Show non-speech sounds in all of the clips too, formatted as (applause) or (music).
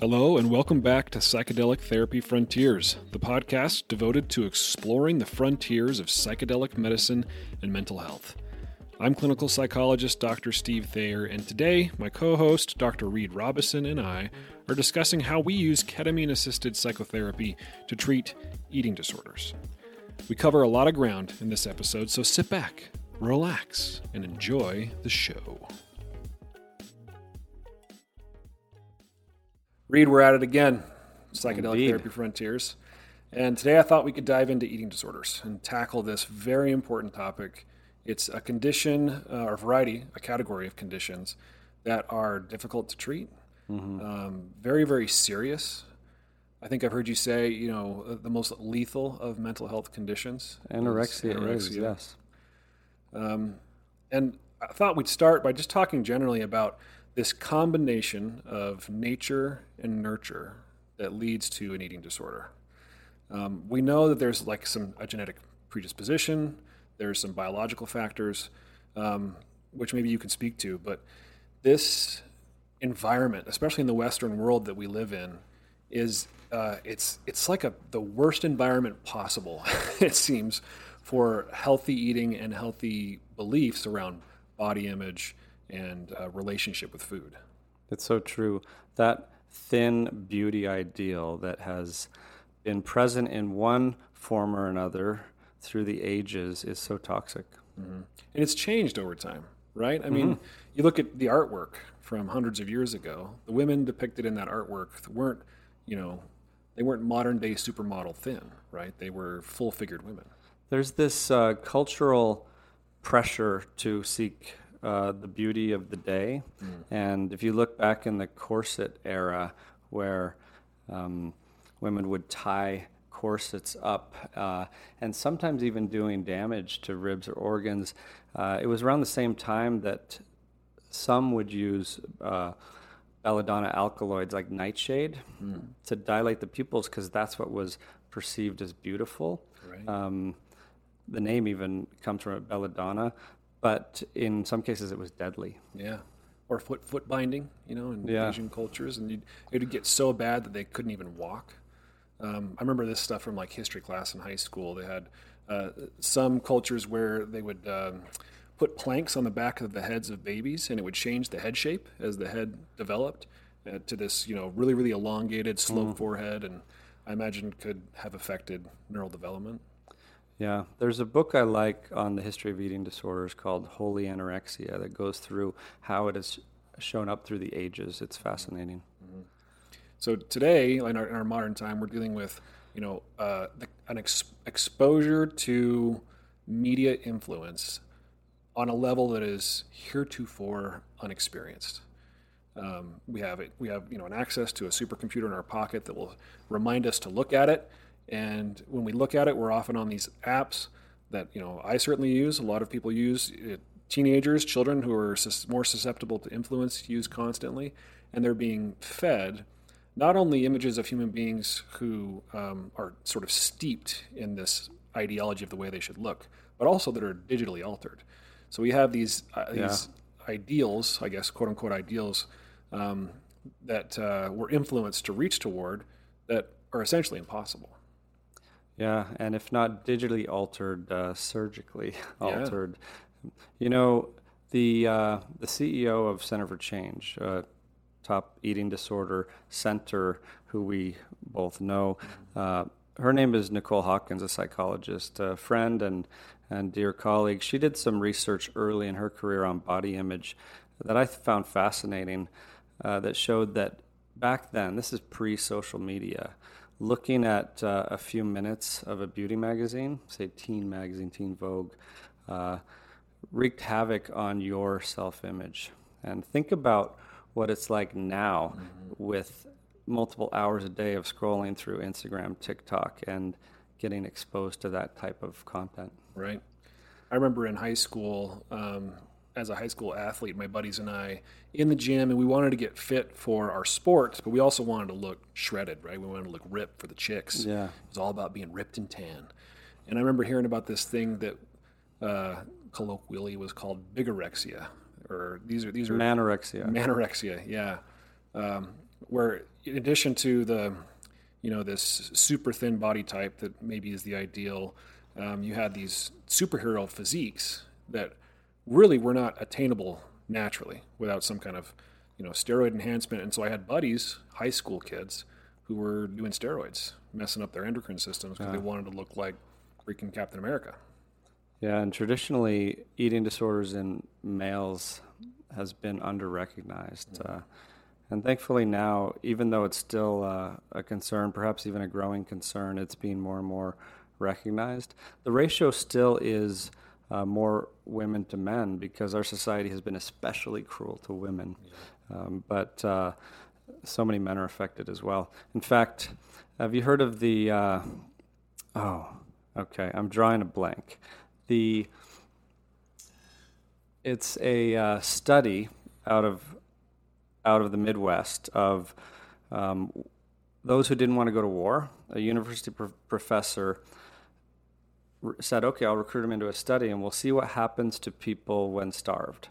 Hello, and welcome back to Psychedelic Therapy Frontiers, the podcast devoted to exploring the frontiers of psychedelic medicine and mental health. I'm clinical psychologist Dr. Steve Thayer, and today my co host, Dr. Reid Robison, and I are discussing how we use ketamine assisted psychotherapy to treat eating disorders. We cover a lot of ground in this episode, so sit back, relax, and enjoy the show. Reid, we're at it again. Psychedelic Indeed. Therapy Frontiers. And today I thought we could dive into eating disorders and tackle this very important topic. It's a condition uh, or variety, a category of conditions that are difficult to treat, um, very, very serious. I think I've heard you say, you know, uh, the most lethal of mental health conditions. is Anorexia, is, anorexia. yes. And I thought we'd start by just talking generally about this combination of nature and nurture that leads to an eating disorder. Um, we know that there's like some a genetic predisposition, there's some biological factors, um, which maybe you can speak to, but this environment, especially in the Western world that we live in, is uh, it's it's like a the worst environment possible. (laughs) it seems for healthy eating and healthy beliefs around body image and uh, relationship with food. It's so true. That thin beauty ideal that has been present in one form or another through the ages is so toxic. and it's changed over time, right? I mean, you look at the artwork from hundreds of years ago. The women depicted in that artwork weren't, you know, they weren't modern day supermodel thin, right? They were full figured women. There's this uh, cultural pressure to seek uh, the beauty of the day. And if you look back in the corset era, where um, women would tie corsets up uh, and sometimes even doing damage to ribs or organs, uh, it was around the same time that some would use uh, belladonna alkaloids like nightshade to dilate the pupils because that's what was perceived as beautiful. Right. Um, the name even comes from belladonna, but in some cases it was deadly. Yeah. Or foot foot binding, you know, in Yeah. Asian cultures, and you'd, it would get so bad that they couldn't even walk. Um, I remember this stuff from like history class in high school. They had uh, some cultures where they would um, put planks on the back of the heads of babies, and it would change the head shape as the head developed uh, to this, you know, really really elongated, sloped forehead, and I imagine could have affected neural development. Yeah, there's a book I like on the history of eating disorders called Holy Anorexia that goes through how it has shown up through the ages. It's fascinating. So today, in our, in our modern time, we're dealing with, you know, uh, an ex- exposure to media influence on a level that is heretofore unexperienced. Um, we have it. We have you know an access to a supercomputer in our pocket that will remind us to look at it. And when we look at it, we're often on these apps that you know I certainly use. A lot of people use. It, teenagers, children who are sus- more susceptible to influence use constantly, and they're being fed not only images of human beings who um, are sort of steeped in this ideology of the way they should look, but also that are digitally altered. So we have these uh, these ideals, I guess, quote unquote ideals, um, that uh, were influenced to reach toward that are essentially impossible. Yeah, and if not digitally altered, uh, surgically (laughs) altered. You know, the uh, the CEO of Center for Change, uh, top eating disorder center, who we both know, uh, her name is Nicole Hawkins, a psychologist, a friend and and dear colleague. She did some research early in her career on body image that I found fascinating. Uh, that showed that back then, this is pre-social media looking at uh, a few minutes of a beauty magazine, say Teen Magazine, Teen Vogue, uh, wreaked havoc on your self image. And think about what it's like now with multiple hours a day of scrolling through Instagram, TikTok, and getting exposed to that type of content. right? I remember in high school, um, as a high school athlete, my buddies and I in the gym, and we wanted to get fit for our sports, but we also wanted to look shredded, right? We wanted to look ripped for the chicks. Yeah. It was all about being ripped and tan. And I remember hearing about this thing that uh, colloquially was called bigorexia, or these are these are Manorexia. Manorexia, yeah. Um, where in addition to the, you know, this super thin body type that maybe is the ideal, um, you had these superhero physiques that really were not attainable naturally without some kind of, you know, steroid enhancement. And so I had buddies, high school kids, who were doing steroids, messing up their endocrine systems because they wanted to look like freaking Captain America. Yeah, and traditionally, eating disorders in males has been under-recognized. Mm-hmm. Uh, and thankfully now, even though it's still uh, a concern, perhaps even a growing concern, it's being more and more recognized. The ratio still is uh, more women to men because our society has been especially cruel to women. Yeah. Um, but uh, so many men are affected as well. In fact, have you heard of the? Uh, oh, okay. I'm drawing a blank. The it's a uh, study out of out of the Midwest of um, those who didn't want to go to war. A university pro- professor said, "Okay, I'll recruit them into a study, and we'll see what happens to people when starved."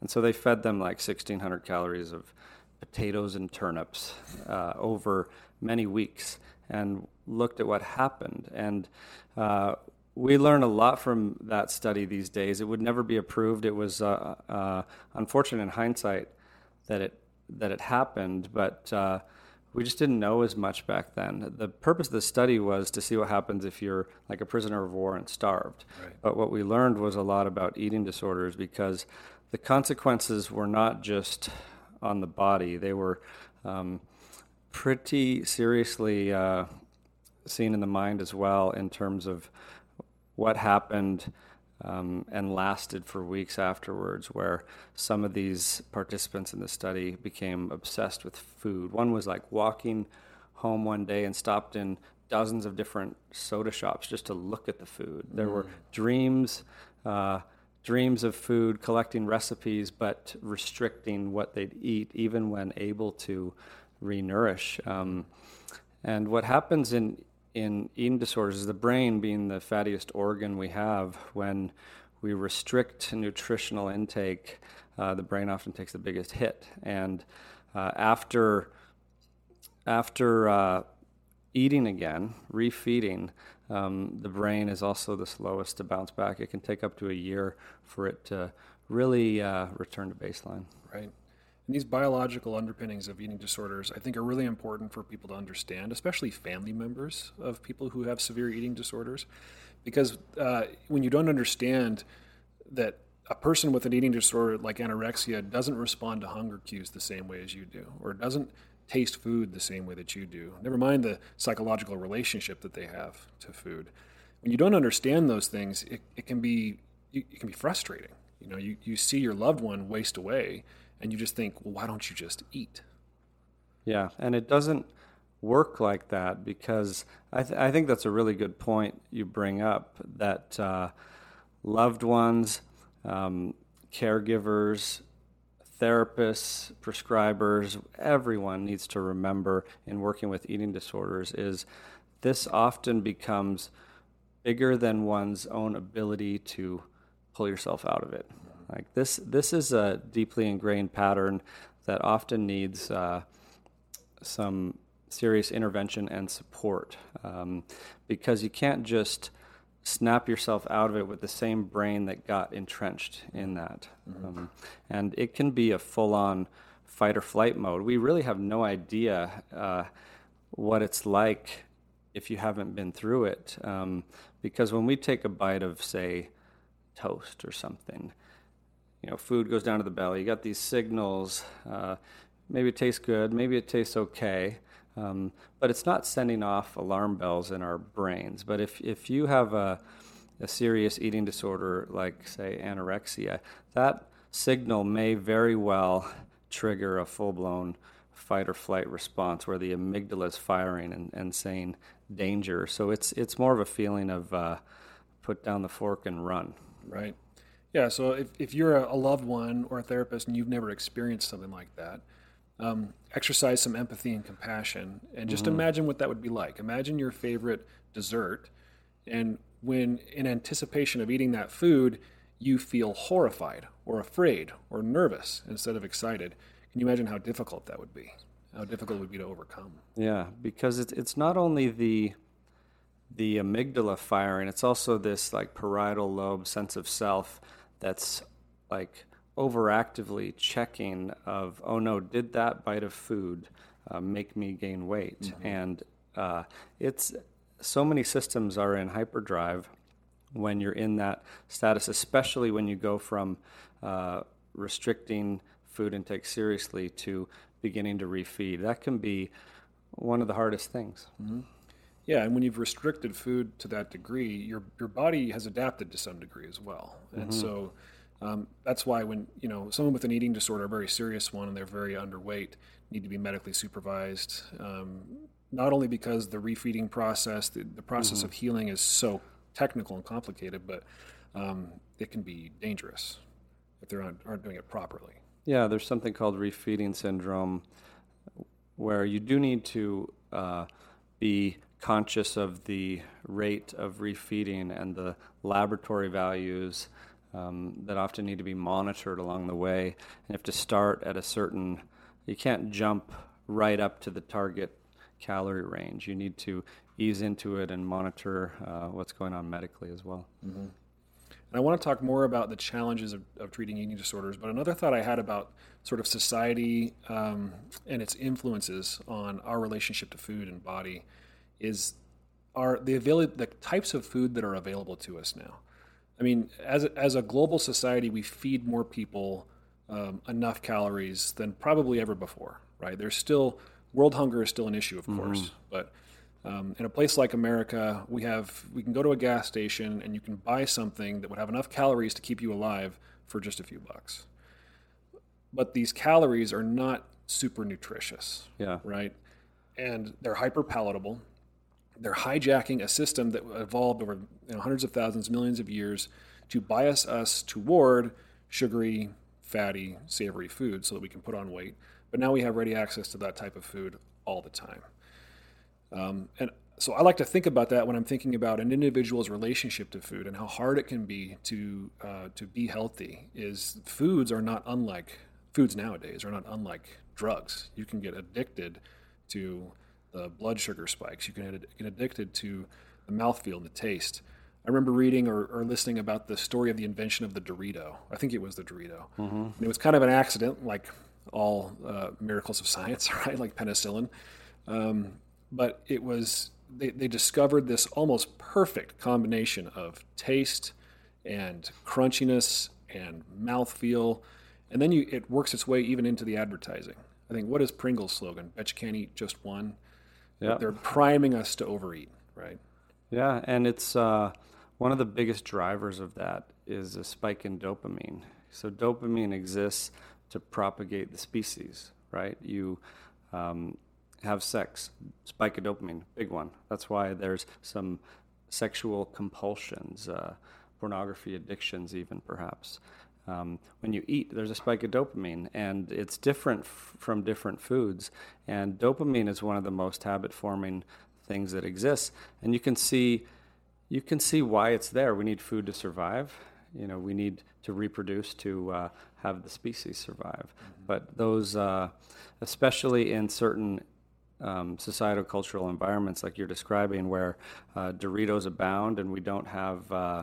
And so they fed them like 1,600 calories of potatoes and turnips uh, over many weeks, and looked at what happened. And uh, we learn a lot from that study these days. It would never be approved. It was uh, uh, unfortunate in hindsight that it that it happened, but uh, we just didn't know as much back then. The purpose of the study was to see what happens if you're like a prisoner of war and starved. Right. But what we learned was a lot about eating disorders because the consequences were not just on the body; they were um, pretty seriously uh, seen in the mind as well in terms of what happened um, and lasted for weeks afterwards, where some of these participants in the study became obsessed with food. One was like walking home one day and stopped in dozens of different soda shops just to look at the food. There mm. were dreams. Uh, dreams of food, collecting recipes, but restricting what they'd eat, even when able to renourish. Um, and what happens in in eating disorders the brain being the fattiest organ we have when we restrict nutritional intake uh, the brain often takes the biggest hit. And uh, after after uh, eating again refeeding um, the brain is also the slowest to bounce back. It can take up to a year for it to really uh, return to baseline. Right and these biological underpinnings of eating disorders, I think, are really important for people to understand, especially family members of people who have severe eating disorders. Because uh, when you don't understand that a person with an eating disorder like anorexia doesn't respond to hunger cues the same way as you do, or doesn't taste food the same way that you do, never mind the psychological relationship that they have to food. When you don't understand those things, it, it can be it can be frustrating. You know, you, you see your loved one waste away and you just think, well, why don't you just eat? Yeah, and it doesn't work like that because I, th- I think that's a really good point you bring up that uh, loved ones, um, caregivers, therapists, prescribers, everyone needs to remember in working with eating disorders is this often becomes bigger than one's own ability to pull yourself out of it. Like this, this is a deeply ingrained pattern that often needs uh, some serious intervention and support um, because you can't just snap yourself out of it with the same brain that got entrenched in that. Mm-hmm. Um, and it can be a full on fight or flight mode. We really have no idea uh, what it's like if you haven't been through it. Um, because when we take a bite of, say, toast or something, you know, food goes down to the belly. You got these signals. Uh, maybe it tastes good. Maybe it tastes okay. Um, but it's not sending off alarm bells in our brains. But if, if you have a, a serious eating disorder, like, say, anorexia, that signal may very well trigger a full blown fight or flight response where the amygdala is firing and, and saying danger. So it's, it's more of a feeling of uh, put down the fork and run. Right. Yeah, so if, if you're a, loved one or a therapist and you've never experienced something like that, um, exercise some empathy and compassion and just mm-hmm. imagine what that would be like. Imagine your favorite dessert, and when in anticipation of eating that food, you feel horrified or afraid or nervous instead of excited. Can you imagine how difficult that would be? how difficult it would be to overcome. Yeah, because it's it's not only the the amygdala firing, it's also this like parietal lobe sense of self that's like overactively checking of oh no, did that bite of food uh, make me gain weight? Mm-hmm. And uh, it's so many systems are in hyperdrive when you're in that status, especially when you go from uh, restricting food intake seriously to beginning to refeed. That can be one of the hardest things. Mm-hmm. Yeah, and when you've restricted food to that degree, your your body has adapted to some degree as well, and mm-hmm. so um, that's why when you know someone with an eating disorder, a very serious one, and they're very underweight, need to be medically supervised. Um, not only because the refeeding process, the, the process mm-hmm. of healing is so technical and complicated, but um, it can be dangerous if they aren't, aren't doing it properly. Yeah, there's something called refeeding syndrome where you do need to uh, be conscious of the rate of refeeding and the laboratory values um, that often need to be monitored along the way. And you have to start at a certain, you can't jump right up to the target calorie range. You need to ease into it and monitor uh, what's going on medically as well. Mm-hmm. And I want to talk more about the challenges of, of, treating eating disorders. But another thought I had about sort of society um, and its influences on our relationship to food and body is are the avail- the types of food that are available to us now. I mean, as a, as a global society, we feed more people um, enough calories than probably ever before. Right? There's still world hunger is still an issue, of mm-hmm. course, but um, in a place like America, we have we can go to a gas station and you can buy something that would have enough calories to keep you alive for just a few bucks. But these calories are not super nutritious. Yeah. Right. And they're hyper palatable. They're hijacking a system that evolved over you know, hundreds of thousands, millions of years to bias us toward sugary, fatty, savory food so that we can put on weight. But now we have ready access to that type of food all the time. Um, and so I like to think about that when I'm thinking about an individual's relationship to food and how hard it can be to uh, to be healthy. Is foods are not unlike foods nowadays are not unlike drugs. You can get addicted to the blood sugar spikes. You can get addicted to the mouthfeel and the taste. I remember reading or, or, listening about the story of the invention of the Dorito. I think it was the Dorito. Mm-hmm. it was kind of an accident, like all uh, miracles of science, (laughs) right? Like penicillin. Um, but it was they, they discovered this almost perfect combination of taste and crunchiness and mouthfeel, and then you it works its way even into the advertising. I think what is Pringles' slogan? Bet you can't eat just one. Yeah, they're priming us to overeat, right? Yeah, and it's uh, one of the biggest drivers of that is a spike in dopamine. So dopamine exists to propagate the species, right? You um, have sex, spike of dopamine, big one. That's why there's some sexual compulsions, uh, pornography addictions, even perhaps. Um, when you eat, there's a spike of dopamine, and it's different f- from different foods. And dopamine is one of the most habit-forming things that exists. And you can see, you can see why it's there. We need food to survive. You know, we need to reproduce to uh, have the species survive. Mm-hmm. But those, uh, especially in certain um, societal cultural environments like you're describing, where uh, Doritos abound and we don't have, uh,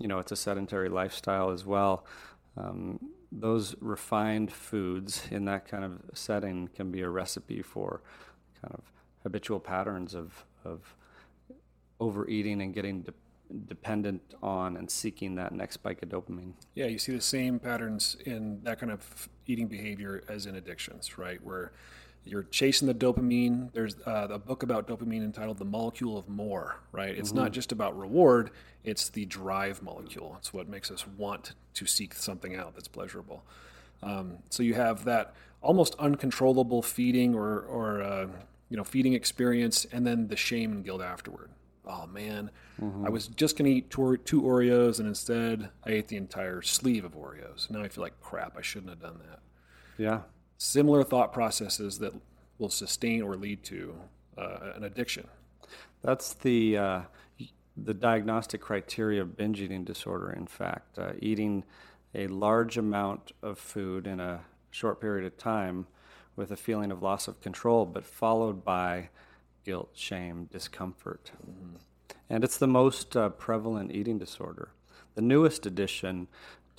you know, it's a sedentary lifestyle as well. Um, those refined foods in that kind of setting can be a recipe for kind of habitual patterns of, of overeating and getting de- dependent on and seeking that next spike of dopamine. Yeah, you see the same patterns in that kind of eating behavior as in addictions, right? Where you're chasing the dopamine. There's uh, a book about dopamine entitled "The Molecule of More." Right? It's mm-hmm. not just about reward; it's the drive molecule. It's what makes us want to seek something out that's pleasurable. Um, so you have that almost uncontrollable feeding or, or uh, you know feeding experience, and then the shame and guilt afterward. Oh man, mm-hmm. I was just gonna eat two, two Oreos, and instead I ate the entire sleeve of Oreos. Now I feel like crap. I shouldn't have done that. Yeah, similar thought processes that will sustain or lead to uh, an addiction. That's the uh, the diagnostic criteria of binge eating disorder. In fact, uh, eating a large amount of food in a short period of time with a feeling of loss of control, but followed by guilt, shame, discomfort. Mm-hmm. And it's the most uh, prevalent eating disorder. The newest addition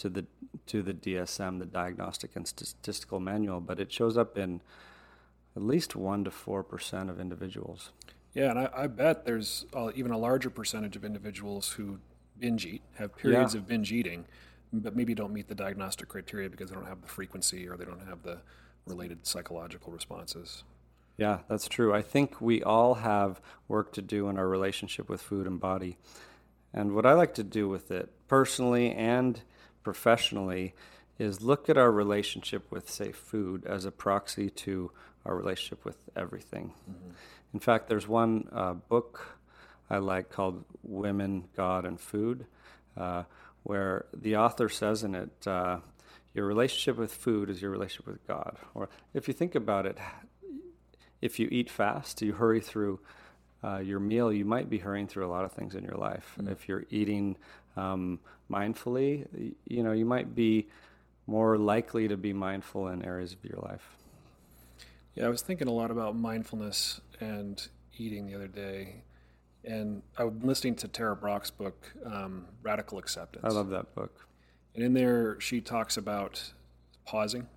to the to the DSM, the Diagnostic and Statistical Manual, but it shows up in at least one to four percent of individuals. Yeah, and I, I bet there's uh, even a larger percentage of individuals who binge eat, have periods yeah. of binge eating, but maybe don't meet the diagnostic criteria because they don't have the frequency or they don't have the related psychological responses. Yeah, that's true. I think we all have work to do in our relationship with food and body. And what I like to do with it, personally and professionally, is look at our relationship with, say, food as a proxy to our relationship with everything. Mm-hmm. In fact, there's one uh, book I like called Women, God, and Food, uh, where the author says in it, uh, your relationship with food is your relationship with God. Or if you think about it, if you eat fast, you hurry through uh, your meal, you might be hurrying through a lot of things in your life. Mm-hmm. If you're eating um, mindfully, you know, you might be more likely to be mindful in areas of your life. Yeah, I was thinking a lot about mindfulness and eating the other day. And I was listening to Tara Brach's book, um, Radical Acceptance. I love that book. And in there, she talks about pausing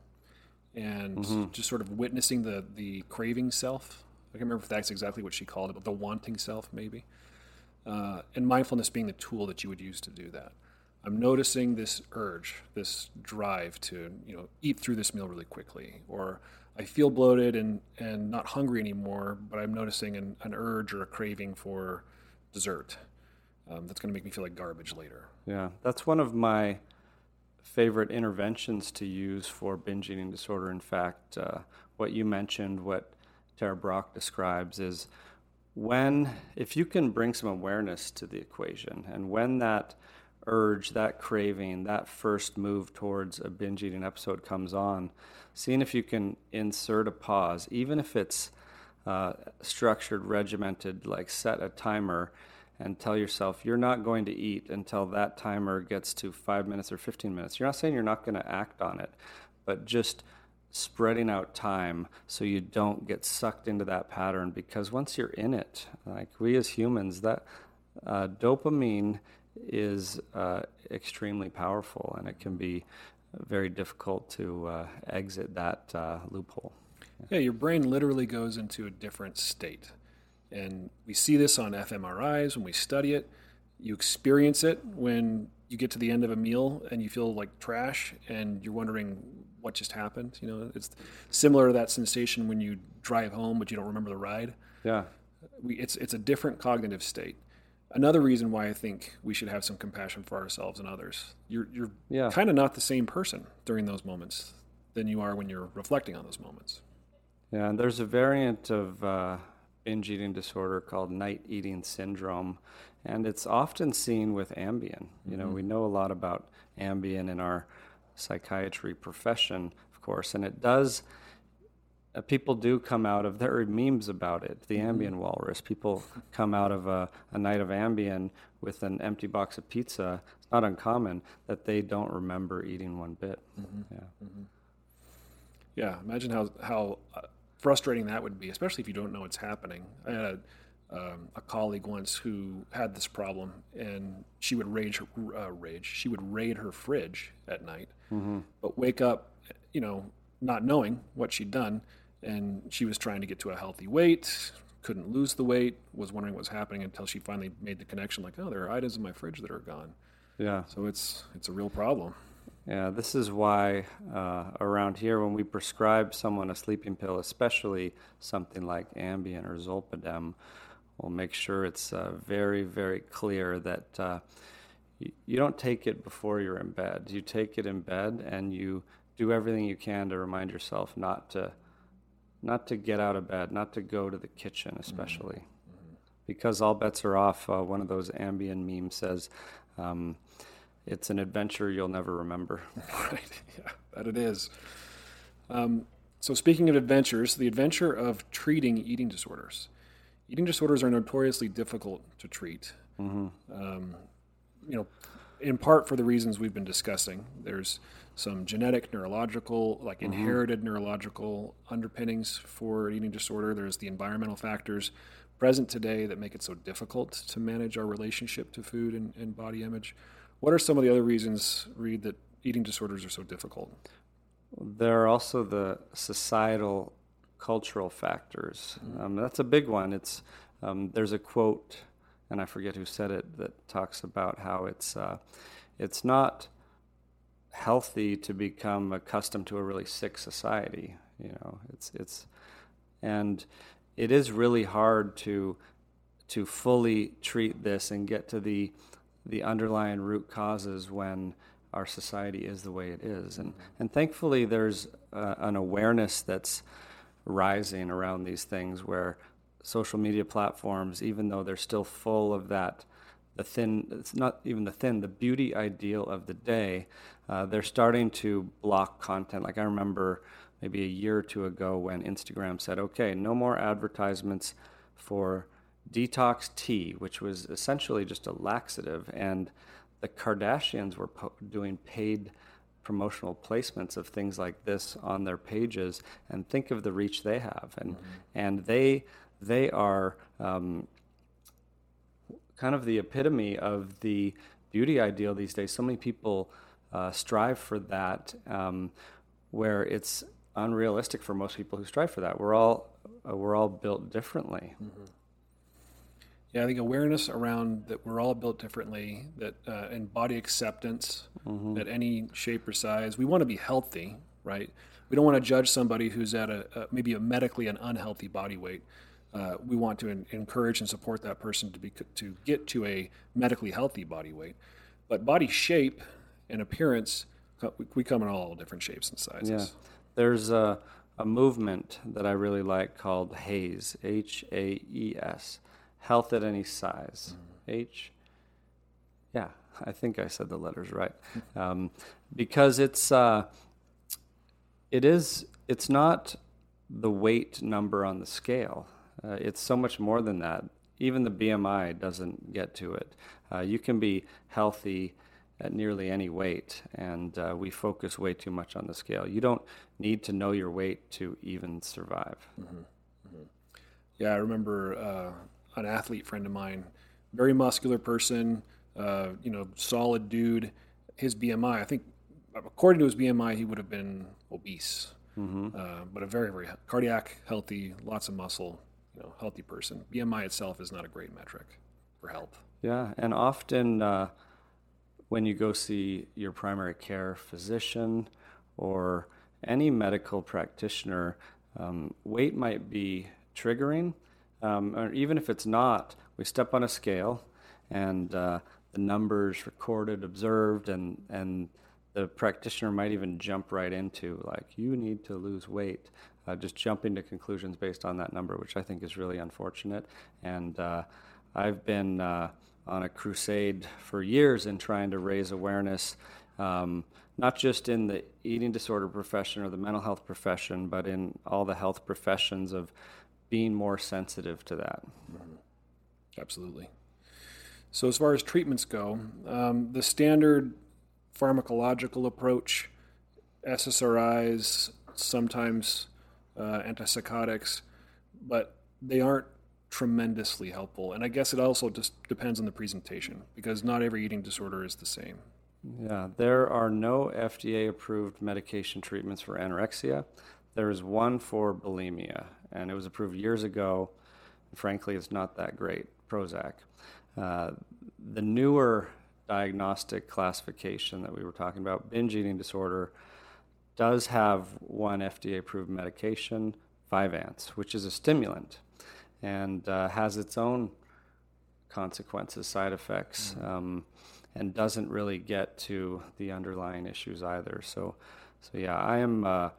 and mm-hmm. just sort of witnessing the, the craving self. I can't remember if that's exactly what she called it, but the wanting self, maybe. Uh, and mindfulness being the tool that you would use to do that. I'm noticing this urge, this drive to, you know, eat through this meal really quickly, or I feel bloated and, and not hungry anymore, but I'm noticing an, an urge or a craving for dessert. Um, that's going to make me feel like garbage later. Yeah, that's one of my favorite interventions to use for binge eating disorder. In fact, uh, what you mentioned, what Tara Brach describes, is when, if you can bring some awareness to the equation, and when that urge, that craving, that first move towards a binge eating episode comes on, seeing if you can insert a pause, even if it's uh, structured, regimented, like set a timer and tell yourself you're not going to eat until that timer gets to five minutes or 15 minutes. You're not saying you're not going to act on it, but just spreading out time so you don't get sucked into that pattern because once you're in it, like we as humans, that uh, dopamine is uh, extremely powerful and it can be very difficult to uh, exit that uh, loophole. Yeah, your brain literally goes into a different state. And we see this on fMRIs when we study it. You experience it when you get to the end of a meal and you feel like trash and you're wondering what just happened. You know, it's similar to that sensation when you drive home but you don't remember the ride. Yeah. We, it's, it's a different cognitive state another reason why I think we should have some compassion for ourselves and others. You're you're yeah. kind of not the same person during those moments than you are when you're reflecting on those moments. Yeah, and there's a variant of uh, binge eating disorder called night eating syndrome, and it's often seen with Ambien. You mm-hmm. know, we know a lot about Ambien in our psychiatry profession, of course, and it does uh, people do come out of there are memes about it the mm-hmm. ambien walrus people come out of a, a, night of ambien with an empty box of pizza it's not uncommon that they don't remember eating one bit mm-hmm. yeah mm-hmm. yeah imagine how how uh, frustrating that would be especially if you don't know it's happening i had a, um, a colleague once who had this problem and she would rage her, uh, rage she would raid her fridge at night mm-hmm. but wake up you know not knowing what she'd done and she was trying to get to a healthy weight couldn't lose the weight was wondering what was happening until she finally made the connection like oh there are items in my fridge that are gone. Yeah. So it's it's a real problem. Yeah this is why uh, around here when we prescribe someone a sleeping pill especially something like ambien or zolpidem we'll make sure it's uh, very very clear that uh, you, you don't take it before you're in bed you take it in bed and you do everything you can to remind yourself not to not to get out of bed, not to go to the kitchen, especially. Mm-hmm. Because all bets are off. Uh, one of those Ambien memes says, um, it's an adventure you'll never remember. (laughs) right, yeah, that it is. Um, so, speaking of adventures, the adventure of treating eating disorders. Eating disorders are notoriously difficult to treat. Mm-hmm. Um, you know, in part for the reasons we've been discussing. There's some genetic neurological, like mm-hmm. inherited neurological underpinnings for eating disorder. There's the environmental factors present today that make it so difficult to manage our relationship to food and, and body image. What are some of the other reasons, Reid, that eating disorders are so difficult? There are also the societal, cultural factors. Mm-hmm. Um, that's a big one. It's um, there's a quote, and I forget who said it, that talks about how it's uh, it's not healthy to become accustomed to a really sick society. You know, it's it's and it is really hard to to fully treat this and get to the the underlying root causes when our society is the way it is. And, and thankfully, there's uh, an awareness that's rising around these things where social media platforms, even though they're still full of that, the thin, it's not even the thin, the beauty ideal of the day, uh, they're starting to block content. Like I remember maybe a year or two ago when Instagram said, okay, no more advertisements for detox tea, which was essentially just a laxative. And the Kardashians were po- doing paid promotional placements of things like this on their pages, and think of the reach they have, and mm-hmm. and they they are um, kind of the epitome of the beauty ideal these days. So many people uh, strive for that, um, where it's unrealistic for most people who strive for that. We're all uh, we're all built differently. Mm-hmm. Yeah, I think awareness around that we're all built differently, that uh, and body acceptance mm-hmm. at any shape or size. We want to be healthy, right? We don't want to judge somebody who's at a, a maybe a medically an unhealthy body weight. Uh, we want to in, encourage and support that person to be to get to a medically healthy body weight. But body shape and appearance, we come in all different shapes and sizes. Yeah. There's a, a movement that I really like called HAES, H A E S health at any size. Mm-hmm. H. Yeah, I think I said the letters right. (laughs) Um, because it's uh, it is it's not the weight number on the scale. Uh, it's so much more than that. Even the BMI doesn't get to it. Uh, you can be healthy at nearly any weight, and uh, we focus way too much on the scale. You don't need to know your weight to even survive. Mm-hmm. Mm-hmm. Yeah, I remember uh, an athlete friend of mine, very muscular person, uh, you know, solid dude. His BMI, I think, according to his BMI, he would have been obese, mm-hmm. uh, but a very, very cardiac, healthy, lots of muscle, you know, healthy person. BMI itself is not a great metric for health. Yeah, and often uh, when you go see your primary care physician or any medical practitioner, um, weight might be triggering, um, or even if it's not, we step on a scale and uh, the numbers recorded, observed, and, and the practitioner might even jump right into, like, you need to lose weight, uh, just jumping to conclusions based on that number, which I think is really unfortunate. And uh, I've been uh, on a crusade for years in trying to raise awareness. Um, not just in the eating disorder profession or the mental health profession, but in all the health professions of being more sensitive to that. Mm-hmm. Absolutely. So, as far as treatments go, um, the standard pharmacological approach, SSRIs, sometimes uh, antipsychotics, but they aren't tremendously helpful. And I guess it also just depends on the presentation because not every eating disorder is the same. Yeah, there are no FDA approved medication treatments for anorexia. There is one for bulimia, and it was approved years ago. Frankly, it's not that great, Prozac. Uh, the newer diagnostic classification that we were talking about, binge eating disorder, does have one FDA approved medication, Vyvanse, which is a stimulant and uh, has its own consequences, side effects, mm-hmm. um, and doesn't really get to the underlying issues either. So, so yeah, I am. Uh,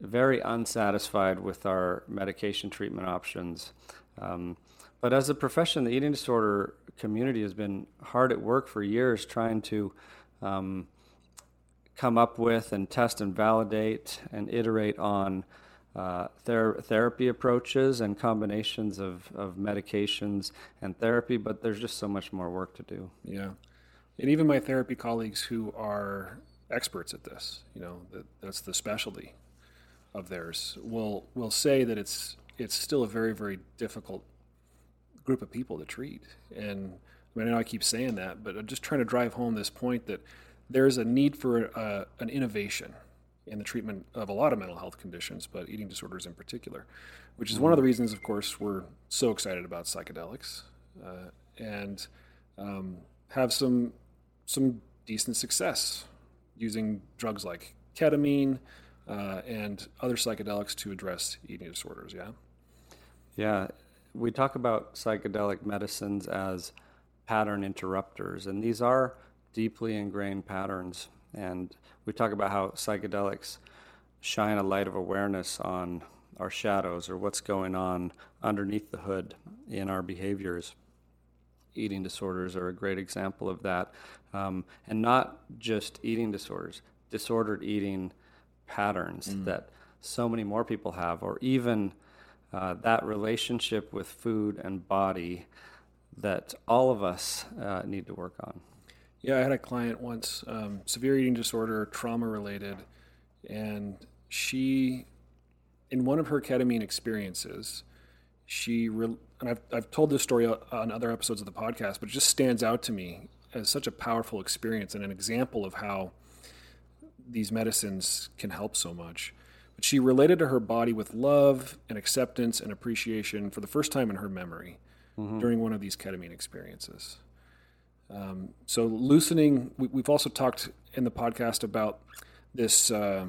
very unsatisfied with our medication treatment options. Um, but as a profession, the eating disorder community has been hard at work for years trying to um, come up with and test and validate and iterate on uh, ther- therapy approaches and combinations of, of medications and therapy, but there's just so much more work to do. Yeah. And even my therapy colleagues who are experts at this, you know, that, that's the specialty of theirs, will will say that it's it's still a very very difficult group of people to treat. And I, mean, I know I keep saying that, but I'm just trying to drive home this point that there's a need for uh, an innovation in the treatment of a lot of mental health conditions, but eating disorders in particular, which is mm-hmm. one of the reasons, of course, we're so excited about psychedelics uh, and um, have some some decent success using drugs like ketamine uh, and other psychedelics to address eating disorders. Yeah. Yeah, we talk about psychedelic medicines as pattern interrupters, and these are deeply ingrained patterns. And we talk about how psychedelics shine a light of awareness on our shadows or what's going on underneath the hood in our behaviors. Eating disorders are a great example of that. Um, and not just eating disorders, disordered eating patterns mm. that so many more people have, or even uh, that relationship with food and body that all of us uh, need to work on. Yeah, I had a client once, um, severe eating disorder, trauma related, and she, in one of her ketamine experiences, she, re- and I've, I've told this story on other episodes of the podcast, but it just stands out to me as such a powerful experience and an example of how these medicines can help so much. But she related to her body with love and acceptance and appreciation for the first time in her memory mm-hmm. during one of these ketamine experiences. Um, so, loosening, we, have also talked in the podcast about this uh,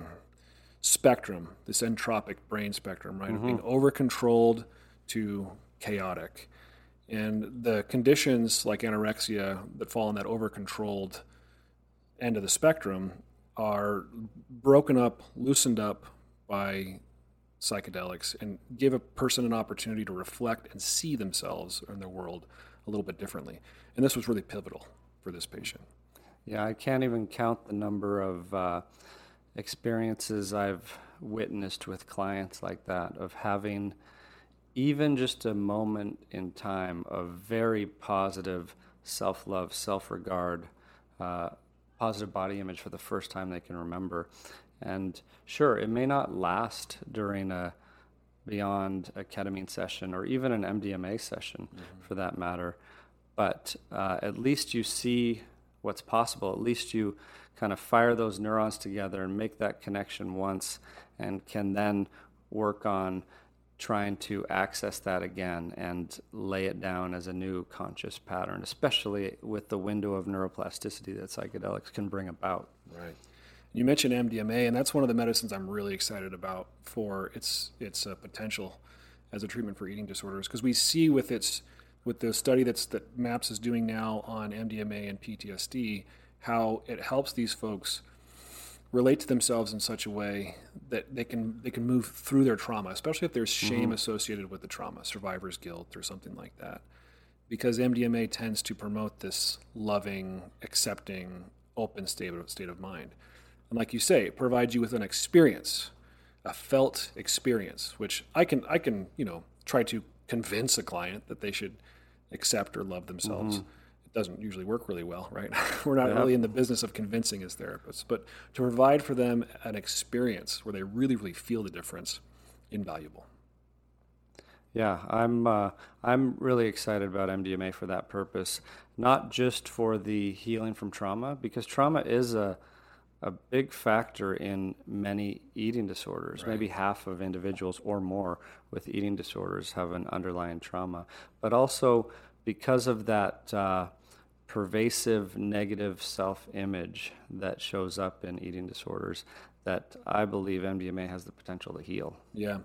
spectrum, this entropic brain spectrum, right? Mm-hmm. Of being over controlled to chaotic. And the conditions like anorexia that fall in that over controlled end of the spectrum are broken up, loosened up by psychedelics and give a person an opportunity to reflect and see themselves and their world a little bit differently. And this was really pivotal for this patient. Yeah, I can't even count the number of uh, experiences I've witnessed with clients like that of having even just a moment in time of very positive self love, self regard, uh, positive body image for the first time they can remember. And sure, it may not last during a beyond a ketamine session or even an MDMA session mm-hmm. for that matter, but uh, at least you see what's possible. At least you kind of fire those neurons together and make that connection once and can then work on trying to access that again and lay it down as a new conscious pattern, especially with the window of neuroplasticity that psychedelics can bring about. Right. You mentioned MDMA, and that's one of the medicines I'm really excited about for its its uh, potential as a treatment for eating disorders because we see with its with the study that's that MAPS is doing now on MDMA and PTSD how it helps these folks relate to themselves in such a way that they can they can move through their trauma, especially if there's shame mm-hmm. associated with the trauma, survivor's guilt or something like that. Because MDMA tends to promote this loving, accepting, open state of, state of mind. And like you say, it provides you with an experience, a felt experience, which I can I can, you know, try to convince a client that they should accept or love themselves. Mm-hmm it doesn't usually work really well, right? (laughs) We're not yeah. really in the business of convincing as therapists, but to provide for them an experience where they really, really feel the difference, invaluable. Yeah, I'm uh, I'm really excited about MDMA for that purpose, not just for the healing from trauma, because trauma is a a big factor in many eating disorders. Right. Maybe half of individuals or more with eating disorders have an underlying trauma, but also because of that uh, pervasive negative self image that shows up in eating disorders that I believe MDMA has the potential to heal. Yeah.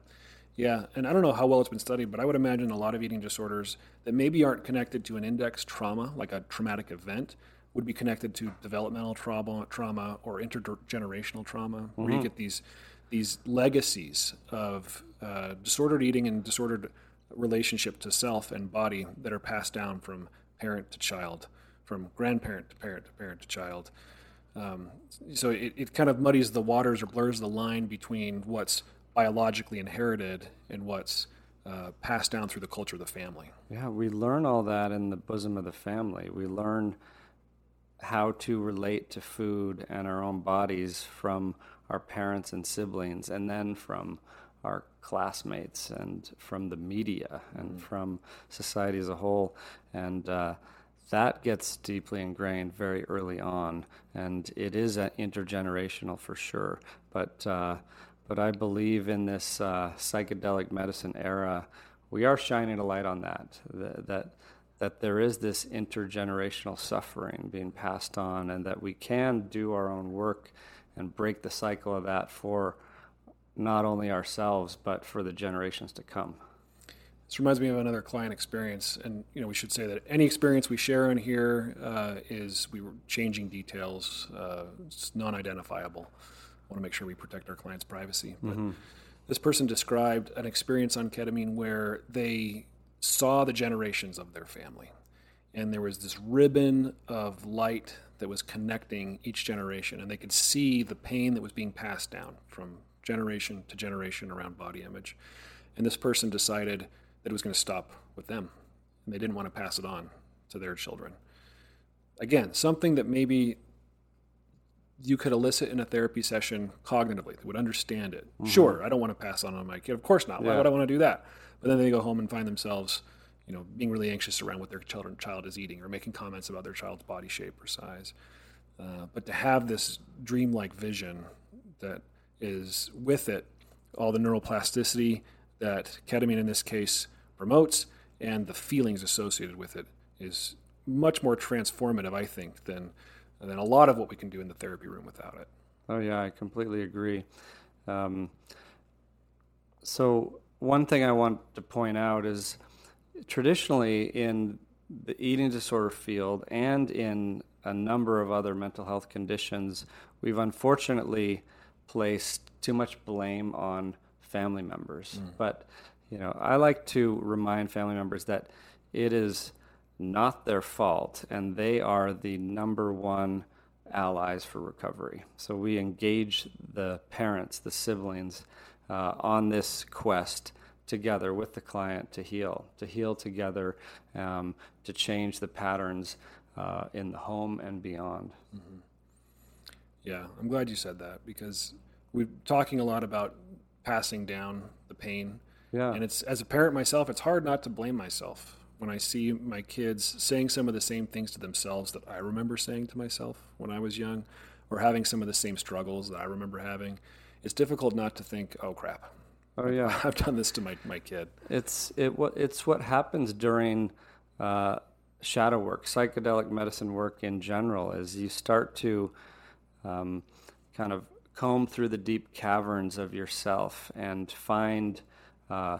Yeah, and I don't know how well it's been studied, but I would imagine a lot of eating disorders that maybe aren't connected to an index trauma, like a traumatic event, would be connected to developmental trauma, trauma or intergenerational trauma, mm-hmm. where you mm-hmm. get these these legacies of uh, disordered eating and disordered relationship to self and body that are passed down from parent to child from grandparent to parent to parent to child. Um, so it, it kind of muddies the waters or blurs the line between what's biologically inherited and what's uh, passed down through the culture of the family. Yeah, we learn all that in the bosom of the family. We learn how to relate to food and our own bodies from our parents and siblings, and then from our classmates and from the media and mm-hmm. from society as a whole. And uh, that gets deeply ingrained very early on, and it is intergenerational for sure. But uh, but I believe in this uh, psychedelic medicine era, we are shining a light on that. That, that that there is this intergenerational suffering being passed on, and that we can do our own work and break the cycle of that for not only ourselves but for the generations to come. This reminds me of another client experience, and you know we should say that any experience we share on here uh, is we were changing details. Uh, it's non-identifiable. I want to make sure we protect our clients' privacy. But mm-hmm. this person described an experience on ketamine where they saw the generations of their family, and there was this ribbon of light that was connecting each generation, and they could see the pain that was being passed down from generation to generation around body image. And this person decided that it was going to stop with them, and they didn't want to pass it on to their children. Again, something that maybe you could elicit in a therapy session cognitively. They would understand it. Mm-hmm. Sure, I don't want to pass on on my kid. Of course not. Why would I want to do that? But then they go home and find themselves, you know, being really anxious around what their children, child is eating or making comments about their child's body shape or size. Uh, but to have this dreamlike vision that is with it all the neuroplasticity that ketamine in this case promotes and the feelings associated with it is much more transformative, I think, than than a lot of what we can do in the therapy room without it. Oh yeah, I completely agree. Um, so one thing I want to point out is traditionally in the eating disorder field and in a number of other mental health conditions, we've unfortunately placed too much blame on family members. Mm. But you know, I like to remind family members that it is not their fault, and they are the number one allies for recovery. So we engage the parents, the siblings, uh, on this quest together with the client to heal, to heal together, um, to change the patterns uh, in the home and beyond. Mm-hmm. Yeah, I'm glad you said that because we're talking a lot about passing down the pain. Yeah. And it's as a parent myself, it's hard not to blame myself when I see my kids saying some of the same things to themselves that I remember saying to myself when I was young, or having some of the same struggles that I remember having. It's difficult not to think, "Oh crap, oh yeah, (laughs) I've done this to my, my kid." It's it what it's what happens during uh, shadow work, psychedelic medicine work in general, is you start to um, kind of comb through the deep caverns of yourself and find, uh,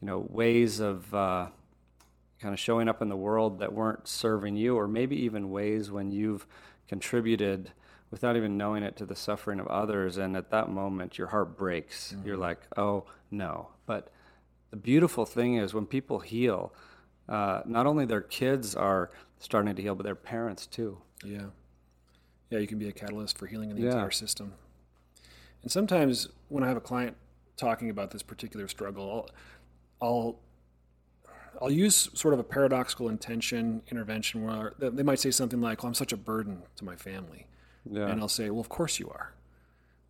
you know, ways of uh, kind of showing up in the world that weren't serving you, or maybe even ways when you've contributed without even knowing it to the suffering of others. And at that moment, your heart breaks. Mm-hmm. You're like, oh no. But the beautiful thing is when people heal, uh, not only their kids are starting to heal, but their parents too. Yeah. Yeah, you can be a catalyst for healing in the yeah. entire system. And sometimes when I have a client talking about this particular struggle, I'll, I'll I'll use sort of a paradoxical intention intervention where they might say something like, "Well, I'm such a burden to my family," yeah. and I'll say, "Well, of course you are.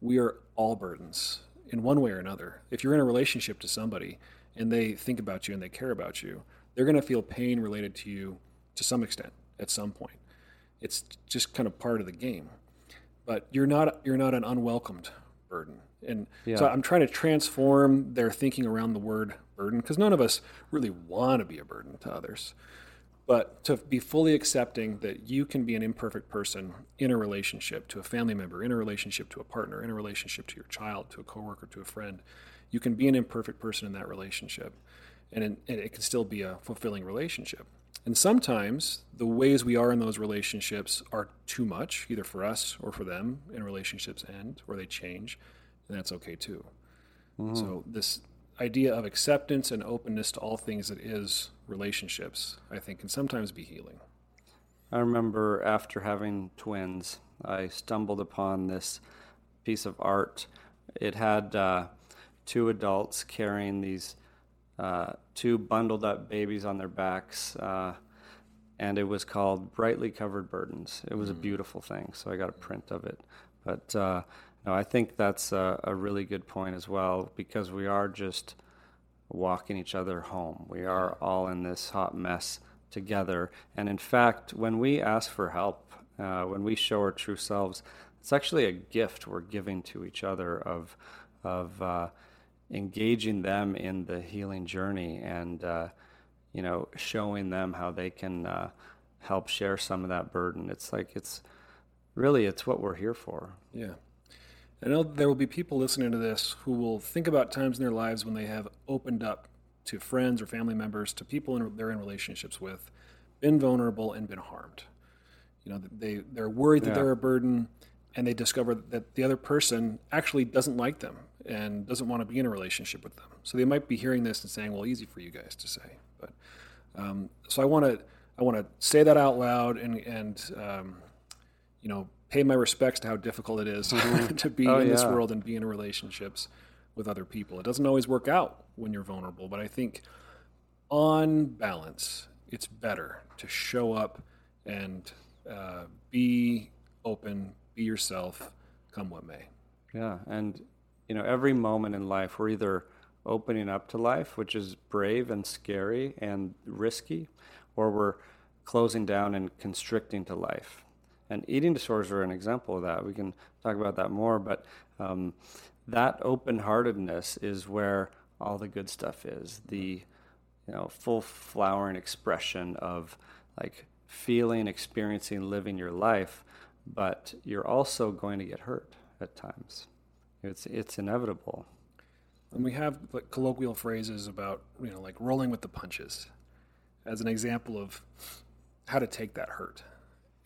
We are all burdens in one way or another. If you're in a relationship to somebody and they think about you and they care about you, they're going to feel pain related to you to some extent at some point. It's just kind of part of the game. But you're not you're not an unwelcomed burden. And yeah. so I'm trying to transform their thinking around the word burden because none of us really want to be a burden to others. But to be fully accepting that you can be an imperfect person in a relationship to a family member, in a relationship to a partner, in a relationship to your child, to a coworker, to a friend, you can be an imperfect person in that relationship. And, it, and it can still be a fulfilling relationship. And sometimes the ways we are in those relationships are too much, either for us or for them, and relationships end or they change, and that's okay too. Mm-hmm. So this idea of acceptance and openness to all things that is relationships, I think, can sometimes be healing. I remember after having twins, I stumbled upon this piece of art. It had uh, two adults carrying these uh, two bundled up babies on their backs, uh, and it was called Brightly Covered Burdens. It was mm. a beautiful thing, so I got a print of it. But uh, no, I think that's a, a, really good point as well because we are just walking each other home. We are all in this hot mess together. And in fact, when we ask for help, uh, when we show our true selves, it's actually a gift we're giving to each other of, of uh, engaging them in the healing journey and uh, you know, showing them how they can uh, help share some of that burden. It's like it's really it's what we're here for. Yeah. I know there will be people listening to this who will think about times in their lives when they have opened up to friends or family members, to people in, they're in relationships with, been vulnerable and been harmed. You know, they they're worried that yeah. they're a burden, and they discover that the other person actually doesn't like them and doesn't want to be in a relationship with them. So they might be hearing this and saying, "Well, easy for you guys to say." But um, so I want to I want to say that out loud and and um, you know pay my respects to how difficult it is mm-hmm. (laughs) to be oh, in yeah. this world and be in relationships with other people. It doesn't always work out when you're vulnerable, but I think on balance, it's better to show up and uh, be open, be yourself, come what may. Yeah, and you know every moment in life we're either opening up to life, which is brave and scary and risky, or we're closing down and constricting to life. And eating disorders are an example of that. We can talk about that more, but um, that open heartedness is where all the good stuff is. The you know full flowering expression of like feeling, experiencing, living your life, but you're also going to get hurt at times. It's it's inevitable. And we have like colloquial phrases about, you know, like rolling with the punches as an example of how to take that hurt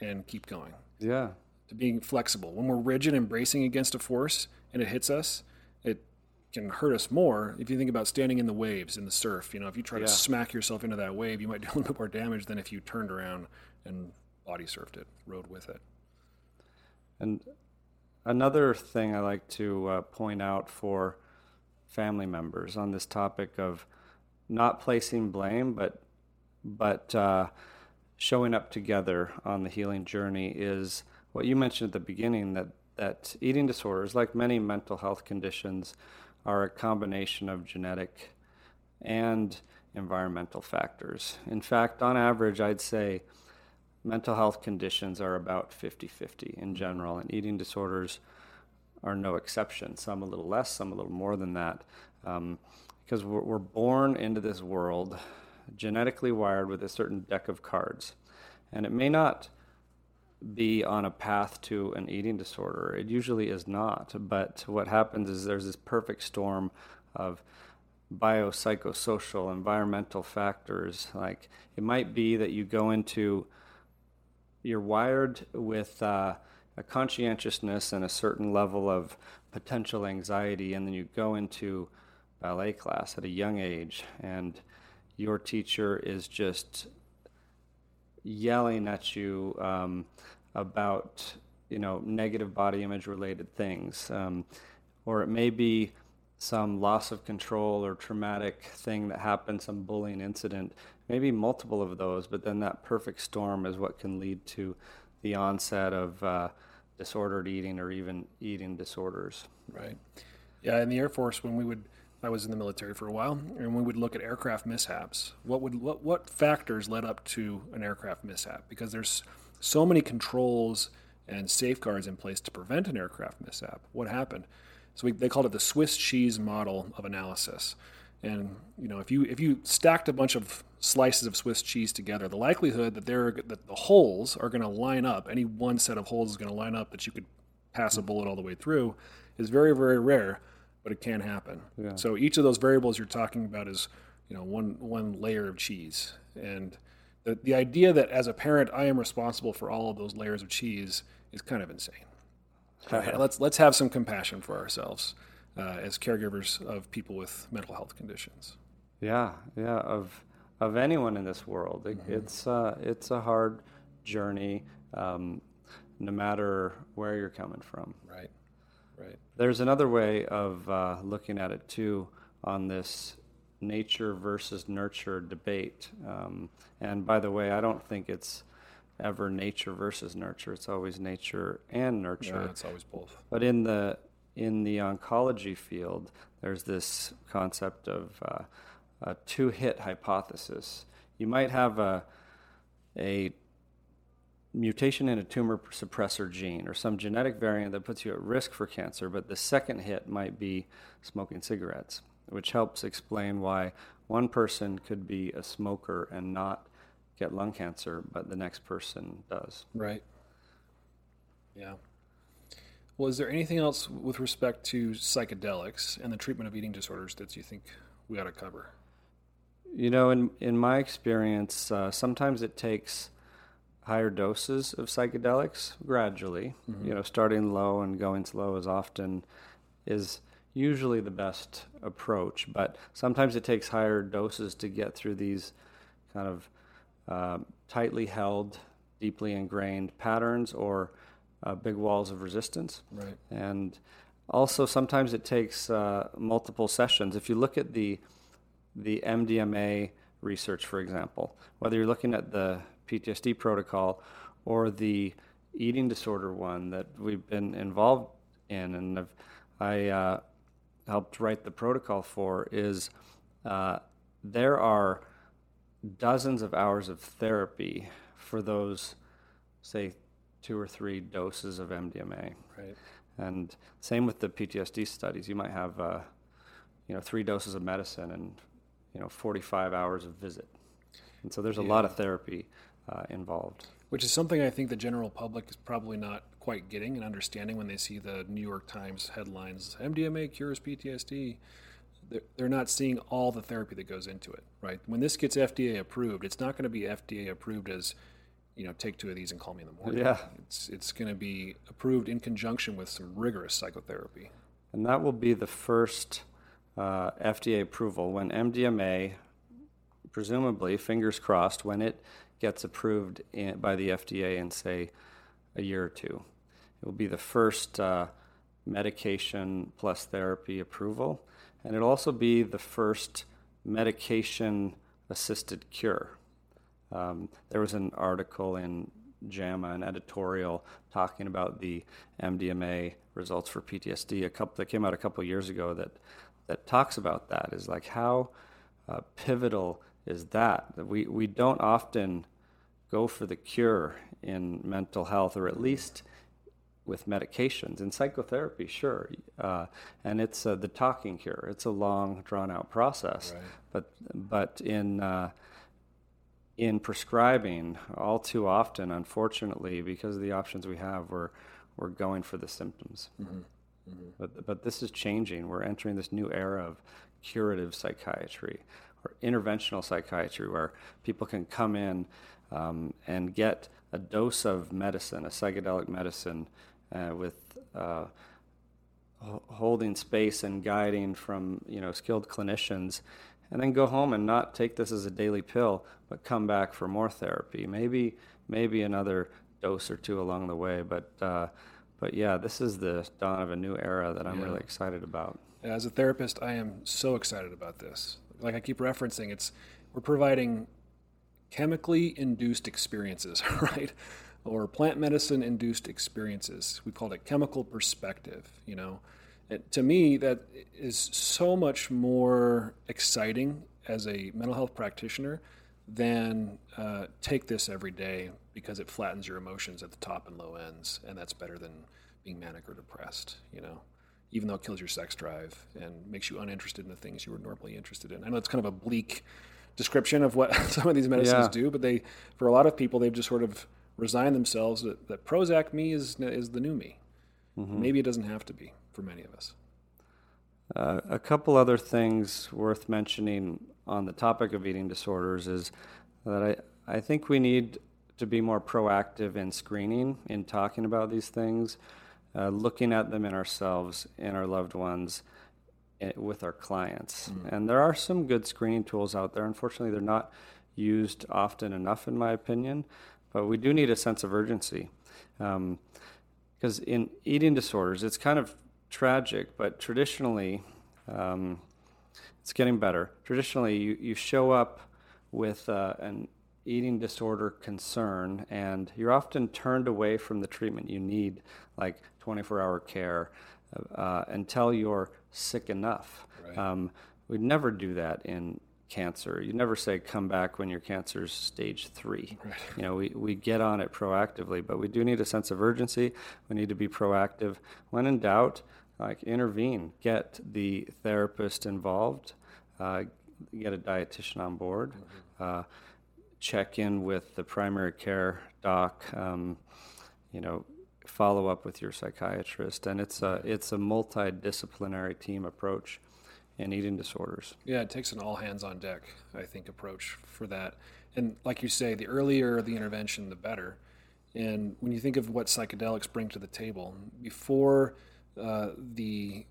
and keep going. Yeah. To being flexible. When we're rigid and bracing against a force and it hits us, it can hurt us more. If you think about standing in the waves in the surf, you know, if you try yeah. to smack yourself into that wave, you might (laughs) do a little bit more damage than if you turned around and body surfed it, rode with it. And another thing I like to uh, point out for family members on this topic of not placing blame, but but uh, showing up together on the healing journey is what you mentioned at the beginning that that eating disorders, like many mental health conditions, are a combination of genetic and environmental factors. In fact, on average, I'd say mental health conditions are about 50 50 in general, and eating disorders are no exception. Some a little less, some a little more than that. Um, because we're, we're born into this world genetically wired with a certain deck of cards. And it may not be on a path to an eating disorder. It usually is not. But what happens is there's this perfect storm of biopsychosocial, environmental factors. Like it might be that you go into, you're wired with uh, a conscientiousness and a certain level of potential anxiety, and then you go into ballet class at a young age, and your teacher is just yelling at you um, about you know negative body image related things, um, or it may be some loss of control or traumatic thing that happened, some bullying incident, maybe multiple of those, but then that perfect storm is what can lead to the onset of uh, disordered eating or even eating disorders. Right. Yeah, in the Air Force, when we would, I was in the military for a while, and we would look at aircraft mishaps. What would what what factors led up to an aircraft mishap? Because there's so many controls and safeguards in place to prevent an aircraft mishap. What happened? So we, they called it the Swiss cheese model of analysis. And you know, if you if you stacked a bunch of slices of Swiss cheese together, the likelihood that they're that the holes are going to line up, any one set of holes is going to line up that you could pass a hmm. bullet all the way through, is very very rare, but it can happen. Yeah. So each of those variables you're talking about is you know one one layer of cheese, and the the idea that as a parent I am responsible for all of those layers of cheese is kind of insane. Right, (laughs) let's let's have some compassion for ourselves uh, as caregivers of people with mental health conditions. Yeah, yeah, of of anyone in this world, it, mm-hmm. it's uh, it's a hard journey, um, no matter where you're coming from. Right, right. There's another way of uh, looking at it too on this nature versus nurture debate. Um, and by the way, I don't think it's ever nature versus nurture. It's always nature and nurture. Yeah, it's always both. But in the in the oncology field, there's this concept of uh, a two-hit hypothesis. You might have a a mutation in a tumor suppressor gene or some genetic variant that puts you at risk for cancer, but the second hit might be smoking cigarettes, which helps explain why one person could be a smoker and not get lung cancer, but the next person does. Right. Yeah. Well, is there anything else with respect to psychedelics and the treatment of eating disorders that you think we ought to cover? You know, in in my experience, uh, sometimes it takes higher doses of psychedelics gradually. Mm-hmm. You know, starting low and going slow is often is usually the best approach, but sometimes it takes higher doses to get through these kind of uh, tightly held, deeply ingrained patterns or uh, big walls of resistance. Right. And also sometimes it takes uh, multiple sessions. If you look at the the MDMA research, for example, whether you're looking at the PTSD protocol or the eating disorder one that we've been involved in and I've, I uh, helped write the protocol for is uh, there are dozens of hours of therapy for those, say, two or three doses of MDMA. Right. And same with the PTSD studies. You might have, uh, you know, three doses of medicine and, you know, 45 hours of visit. And so there's a lot of therapy uh, involved. Which is something I think the general public is probably not quite getting and understanding when they see the New York Times headlines MDMA cures PTSD. They're, they're not seeing all the therapy that goes into it, right? When this gets FDA approved, it's not going to be FDA approved as, you know, take two of these and call me in the morning. Yeah. It's, it's going to be approved in conjunction with some rigorous psychotherapy. And that will be the first uh, FDA approval when MDMA, presumably, fingers crossed, when it gets approved in, by the FDA in, say, a year or two. It will be the first uh, medication plus therapy approval, and it'll also be the first medication assisted cure. Um, there was an article in JAMA, an editorial, talking about the MDMA results for PTSD a couple that came out a couple years ago that that talks about that is like how uh, pivotal is that that we we don't often go for the cure in mental health, or at least with medications. and psychotherapy, sure, uh, and it's uh, the talking cure. It's a long, drawn-out process. Right. But but in uh, in prescribing, all too often, unfortunately, because of the options we have, we're we're going for the symptoms. Mm-hmm. Mm-hmm. But but this is changing. We're entering this new era of curative psychiatry or interventional psychiatry, where people can come in um, and get a dose of medicine, a psychedelic medicine, uh, with uh, holding space and guiding from you know skilled clinicians, and then go home and not take this as a daily pill, but come back for more therapy. Maybe maybe another dose or two along the way, but. Uh, but yeah, this is the dawn of a new era that I'm yeah. really excited about. As a therapist, I am so excited about this. Like I keep referencing, it's we're providing chemically induced experiences, (laughs) right? Or plant medicine induced experiences. We called it chemical perspective, you know. It, to me, that is so much more exciting as a mental health practitioner than uh, take this every day because it flattens your emotions at the top and low ends, and that's better than being manic or depressed, you know even though it kills your sex drive and makes you uninterested in the things you were normally interested in. I know it's kind of a bleak description of what (laughs) some of these medicines yeah. do, but they, for a lot of people, they've just sort of resigned themselves that, that Prozac me is is the new me. Mm-hmm. Maybe it doesn't have to be for many of us. Uh, a couple other things worth mentioning on the topic of eating disorders is that I, I think we need to be more proactive in screening, in talking about these things, uh, looking at them in ourselves, in our loved ones, with our clients. Mm. And there are some good screening tools out there. Unfortunately, they're not used often enough, in my opinion. But we do need a sense of urgency. Because um, in eating disorders, it's kind of tragic, but traditionally, um, it's getting better. Traditionally, you, you show up with uh, an eating disorder concern, and you're often turned away from the treatment you need, like 24 hour care, uh, until you're sick enough. Right. Um, we'd never do that in cancer. You never say come back when your cancer's stage three. Right. You know, we, we get on it proactively, but we do need a sense of urgency. We need to be proactive. When in doubt, like intervene, get the therapist involved, uh, get a dietitian on board, mm-hmm. uh, check in with the primary care doc. Um, you know, follow up with your psychiatrist, and it's a it's a multidisciplinary team approach in eating disorders. Yeah, it takes an all hands on deck, I think, approach for that. And like you say, the earlier the intervention, the better. And when you think of what psychedelics bring to the table, before uh, the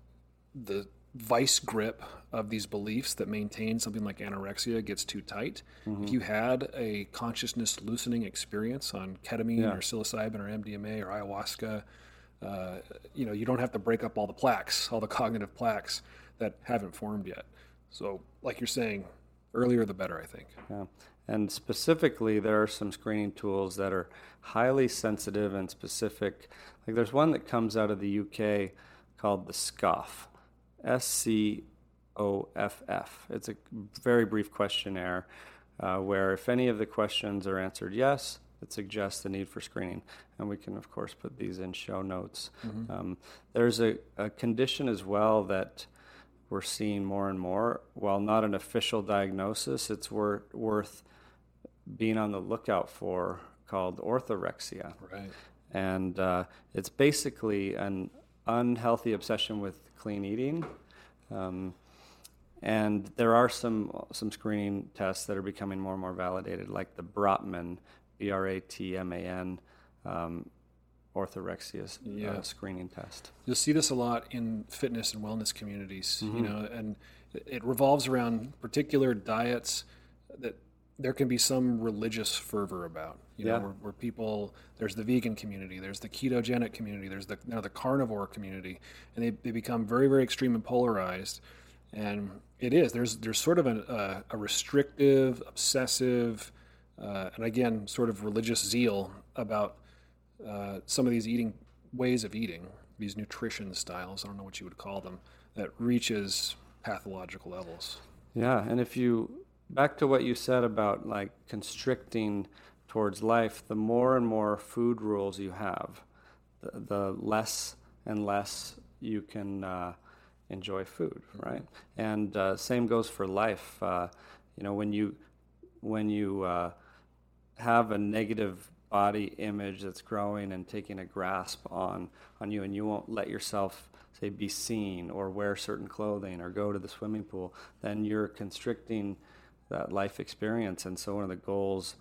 the vice grip of these beliefs that maintain something like anorexia gets too tight. Mm-hmm. If you had a consciousness loosening experience on ketamine yeah. or psilocybin or MDMA or ayahuasca, uh, you know, you don't have to break up all the plaques, all the cognitive plaques that haven't formed yet. So, like you're saying, earlier the better, I think. Yeah. And specifically, there are some screening tools that are highly sensitive and specific. Like there's one that comes out of the UK called the SCOFF, S C O F F. It's a very brief questionnaire uh, where, if any of the questions are answered yes, it suggests the need for screening. And we can, of course, put these in show notes. Mm-hmm. Um, there's a, a condition as well that we're seeing more and more. While not an official diagnosis, it's wor- worth being on the lookout for called orthorexia. Right. And uh, it's basically an unhealthy obsession with clean eating. Um, and there are some some screening tests that are becoming more and more validated, like the Bratman, B R A T M A N, um, orthorexia uh, yeah. uh, screening test. You'll see this a lot in fitness and wellness communities, mm-hmm. you know, and it revolves around particular diets that there can be some religious fervor about, you know, where, where, people there's the vegan community, there's the ketogenic community, there's the you know, the carnivore community, and they, they become very very extreme and polarized. And it is there's there's sort of a, a, a restrictive, obsessive, uh, and again sort of religious zeal about uh, some of these eating ways of eating, these nutrition styles, I don't know what you would call them, that reaches pathological levels. Yeah, and if you back to what you said about like constricting towards life, the more and more food rules you have, the, the less and less you can uh, enjoy food, right? And uh, same goes for life. Uh, you know, when you when you uh, have a negative body image that's growing and taking a grasp on on you, and you won't let yourself say be seen or wear certain clothing or go to the swimming pool, then you're constricting that life experience. And so one of the goals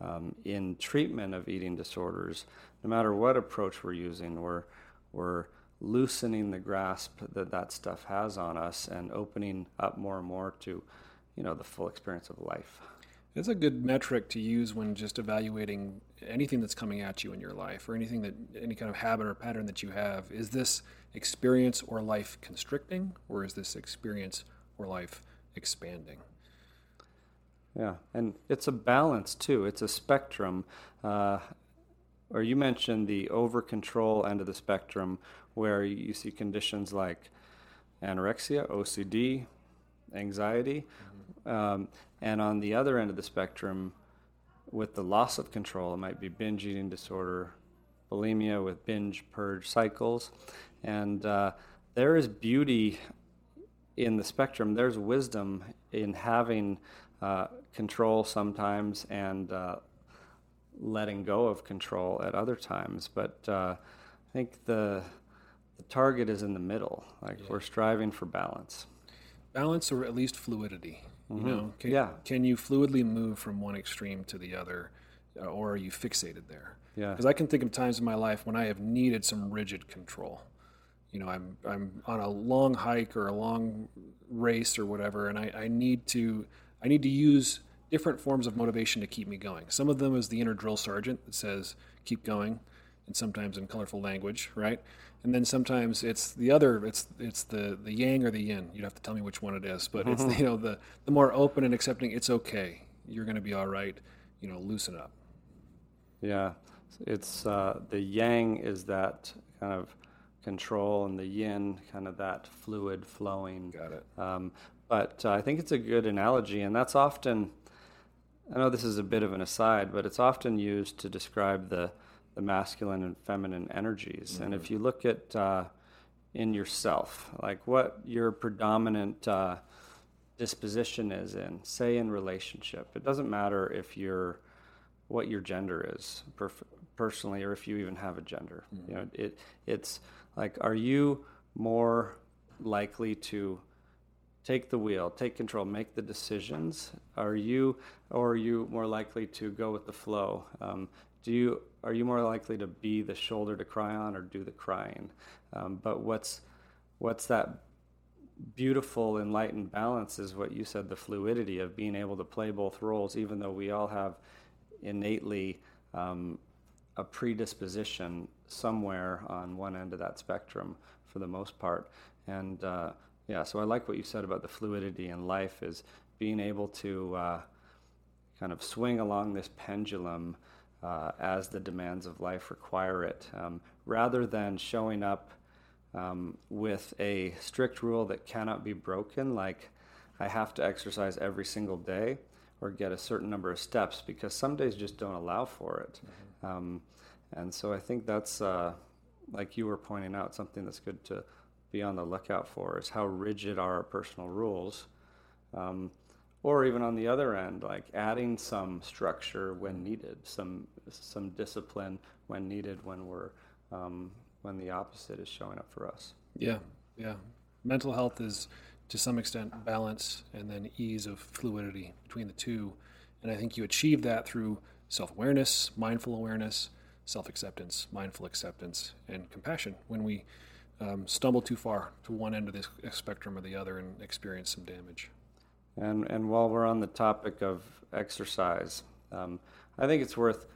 um, in treatment of eating disorders, no matter what approach we're using, we're we're loosening the grasp that that stuff has on us and opening up more and more to, you know, the full experience of life. It's a good metric to use when just evaluating anything that's coming at you in your life or anything that any kind of habit or pattern that you have. Is this experience or life constricting or is this experience or life expanding? Yeah, and it's a balance too. It's a spectrum. Uh, or you mentioned the over control end of the spectrum where you see conditions like anorexia, OCD, anxiety. Mm-hmm. Um, and on the other end of the spectrum, with the loss of control, it might be binge eating disorder, bulimia with binge purge cycles. And uh, there is beauty in the spectrum, there's wisdom in having uh, control sometimes and uh, letting go of control at other times. But uh, I think the the target is in the middle. Like yeah. we're striving for balance. Balance or at least fluidity. Mm-hmm. You know, can, yeah. Can you fluidly move from one extreme to the other, uh, or are you fixated there? Yeah. Because I can think of times in my life when I have needed some rigid control. You know, I'm I'm on a long hike or a long race or whatever, and I, I need to I need to use different forms of motivation to keep me going. Some of them is the inner drill sergeant that says keep going, and sometimes in colorful language, right? and then sometimes it's the other. It's it's the the yang or the yin. You'd have to tell me which one it is, but it's you know the the more open and accepting. It's okay. You're going to be all right. You know, loosen up. Yeah, it's uh, the yang is that kind of control, and the yin kind of that fluid flowing. Got it. Um, but uh, I think it's a good analogy, and that's often. I know this is a bit of an aside, but it's often used to describe the the masculine and feminine energies. Mm-hmm. And if mm-hmm. you look at uh, in yourself, like what your predominant uh, disposition is in, say in relationship, it doesn't matter if you're what your gender is perf- personally, or if you even have a gender. Mm-hmm. You know, it it's like, are you more likely to take the wheel, take control, make the decisions? Are you, or are you more likely to go with the flow? Um, do you are you more likely to be the shoulder to cry on or do the crying? Um, but what's what's that beautiful enlightened balance is what you said the fluidity of being able to play both roles even though we all have innately um, a predisposition somewhere on one end of that spectrum for the most part and uh, yeah so i like what you said about the fluidity in life is being able to uh, kind of swing along this pendulum uh, as the demands of life require it, um, rather than showing up um, with a strict rule that cannot be broken, like I have to exercise every single day or get a certain number of steps, because some days just don't allow for it. Mm-hmm. Um, and so I think that's, uh, like you were pointing out, something that's good to be on the lookout for is how rigid are our personal rules. Um, or even on the other end, like adding some structure when needed, some some discipline when needed, when we're um, when the opposite is showing up for us. Yeah, yeah. Mental health is to some extent balance and then ease of fluidity between the two, and I think you achieve that through self-awareness, mindful awareness, self-acceptance, mindful acceptance, and compassion. When we um, stumble too far to one end of the spectrum or the other and experience some damage. And, and while we're on the topic of exercise, um, I think it's worth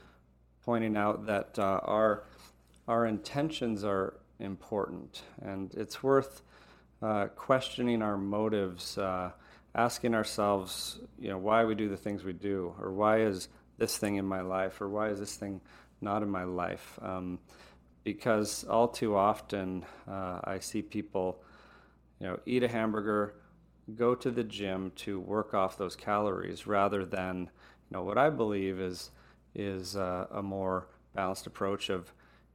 pointing out that uh, our, our intentions are important, and it's worth uh, questioning our motives, uh, asking ourselves, you know, why we do the things we do, or why is this thing in my life, or why is this thing not in my life? Um, because all too often uh, I see people, you know, eat a hamburger go to the gym to work off those calories rather than you know what I believe is is uh, a more balanced approach of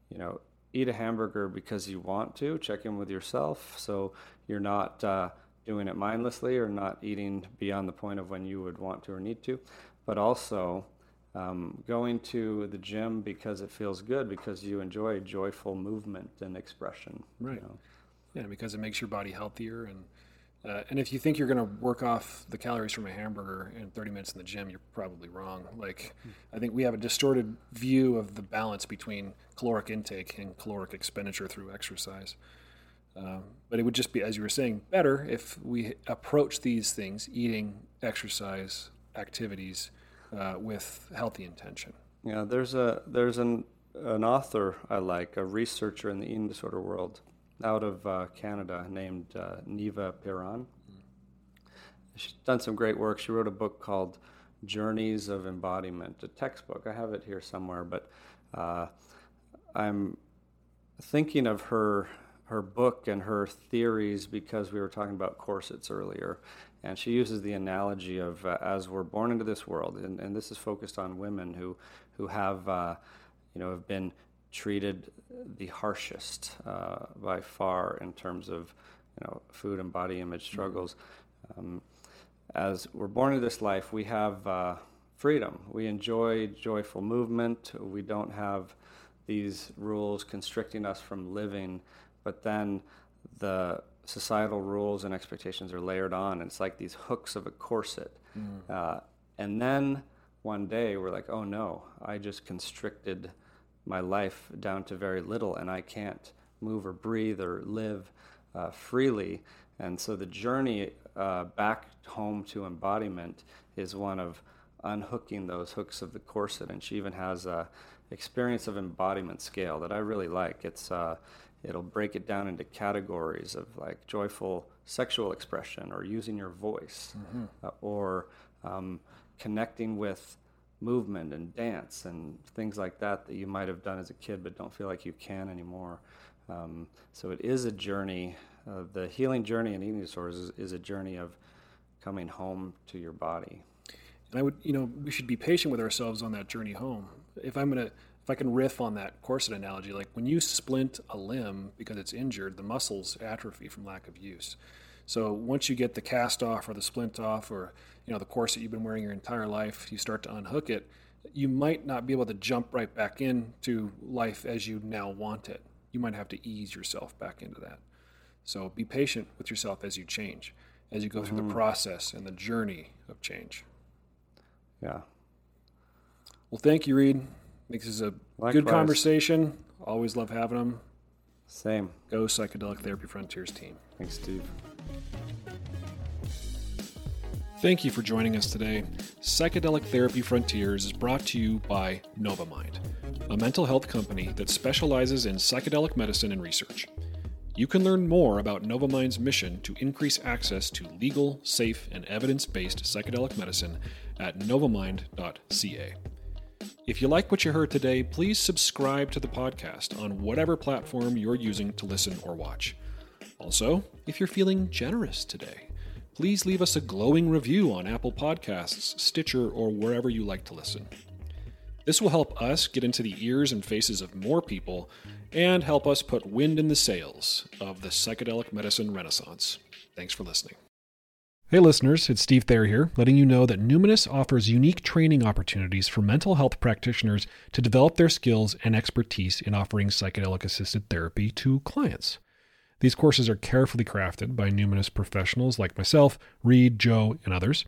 you know eat a hamburger because you want to check in with yourself so you're not uh, doing it mindlessly or not eating beyond the point of when you would want to or need to but also um, going to the gym because it feels good because you enjoy joyful movement and expression right you know? yeah because it makes your body healthier and uh, and if you think you're going to work off the calories from a hamburger in 30 minutes in the gym, you're probably wrong. Like, I think we have a distorted view of the balance between caloric intake and caloric expenditure through exercise. Um, but it would just be, as you were saying, better if we approach these things, eating, exercise, activities, uh, with healthy intention. Yeah, there's a there's an an author I like, a researcher in the eating disorder world out of uh, Canada named uh, Niva Piran. She's done some great work. She wrote a book called Journeys of Embodiment, a textbook. I have it here somewhere, but uh, I'm thinking of her her book and her theories because we were talking about corsets earlier, and she uses the analogy of uh, as we're born into this world, and, and, this is focused on women who who have uh, you know have been treated the harshest uh, by far in terms of you know food and body image mm-hmm. struggles. Um, as we're born into this life, we have uh, freedom. We enjoy joyful movement. We don't have these rules constricting us from living, but then the societal rules and expectations are layered on. And it's like these hooks of a corset. Mm. Uh, and then one day we're like, oh no, I just constricted my life down to very little, and I can't move or breathe or live uh, freely. And so the journey uh, back home to embodiment is one of unhooking those hooks of the corset. And she even has a experience of embodiment scale that I really like. It's uh, it'll break it down into categories of like joyful sexual expression or using your voice mm-hmm. uh, or um, connecting with movement and dance and things like that that you might have done as a kid but don't feel like you can anymore. Um, so it is a journey. Uh, the healing journey in eating disorders is, is a journey of coming home to your body. And I would, you know, we should be patient with ourselves on that journey home. If I'm gonna, if I can riff on that corset analogy, like when you splint a limb because it's injured, the muscles atrophy from lack of use. So once you get the cast off or the splint off, or you know the corset you've been wearing your entire life, you start to unhook it. You might not be able to jump right back into life as you now want it. You might have to ease yourself back into that. So be patient with yourself as you change, as you go through mm-hmm. the process and the journey of change. Yeah. Well, thank you, Reid. This is a Likewise. good conversation. Always love having them. Same. Go Psychedelic Therapy Frontiers team. Thanks, Steve. Thank you for joining us today. Psychedelic Therapy Frontiers is brought to you by Novamind, a mental health company that specializes in psychedelic medicine and research. You can learn more about Novamind's mission to increase access to legal, safe, and evidence based psychedelic medicine at novamind.ca. If you like what you heard today, please subscribe to the podcast on whatever platform you're using to listen or watch. Also, if you're feeling generous today, please leave us a glowing review on Apple Podcasts, Stitcher, or wherever you like to listen. This will help us get into the ears and faces of more people and help us put wind in the sails of the psychedelic medicine renaissance. Thanks for listening. Hey listeners, it's Steve Thayer here, letting you know that Numinus offers unique training opportunities for mental health practitioners to develop their skills and expertise in offering psychedelic assisted therapy to clients. These courses are carefully crafted by Numinus professionals like myself, Reid, Joe, and others,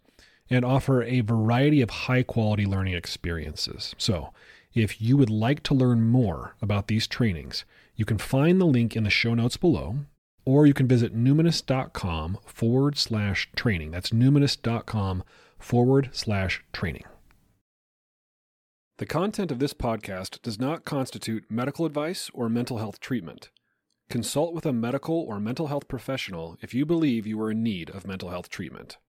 and offer a variety of high quality learning experiences. So, if you would like to learn more about these trainings, you can find the link in the show notes below or you can visit numinus.com forward slash training. That's numinus.com forward slash training. The content of this podcast does not constitute medical advice or mental health treatment. Consult with a medical or mental health professional if you believe you are in need of mental health treatment.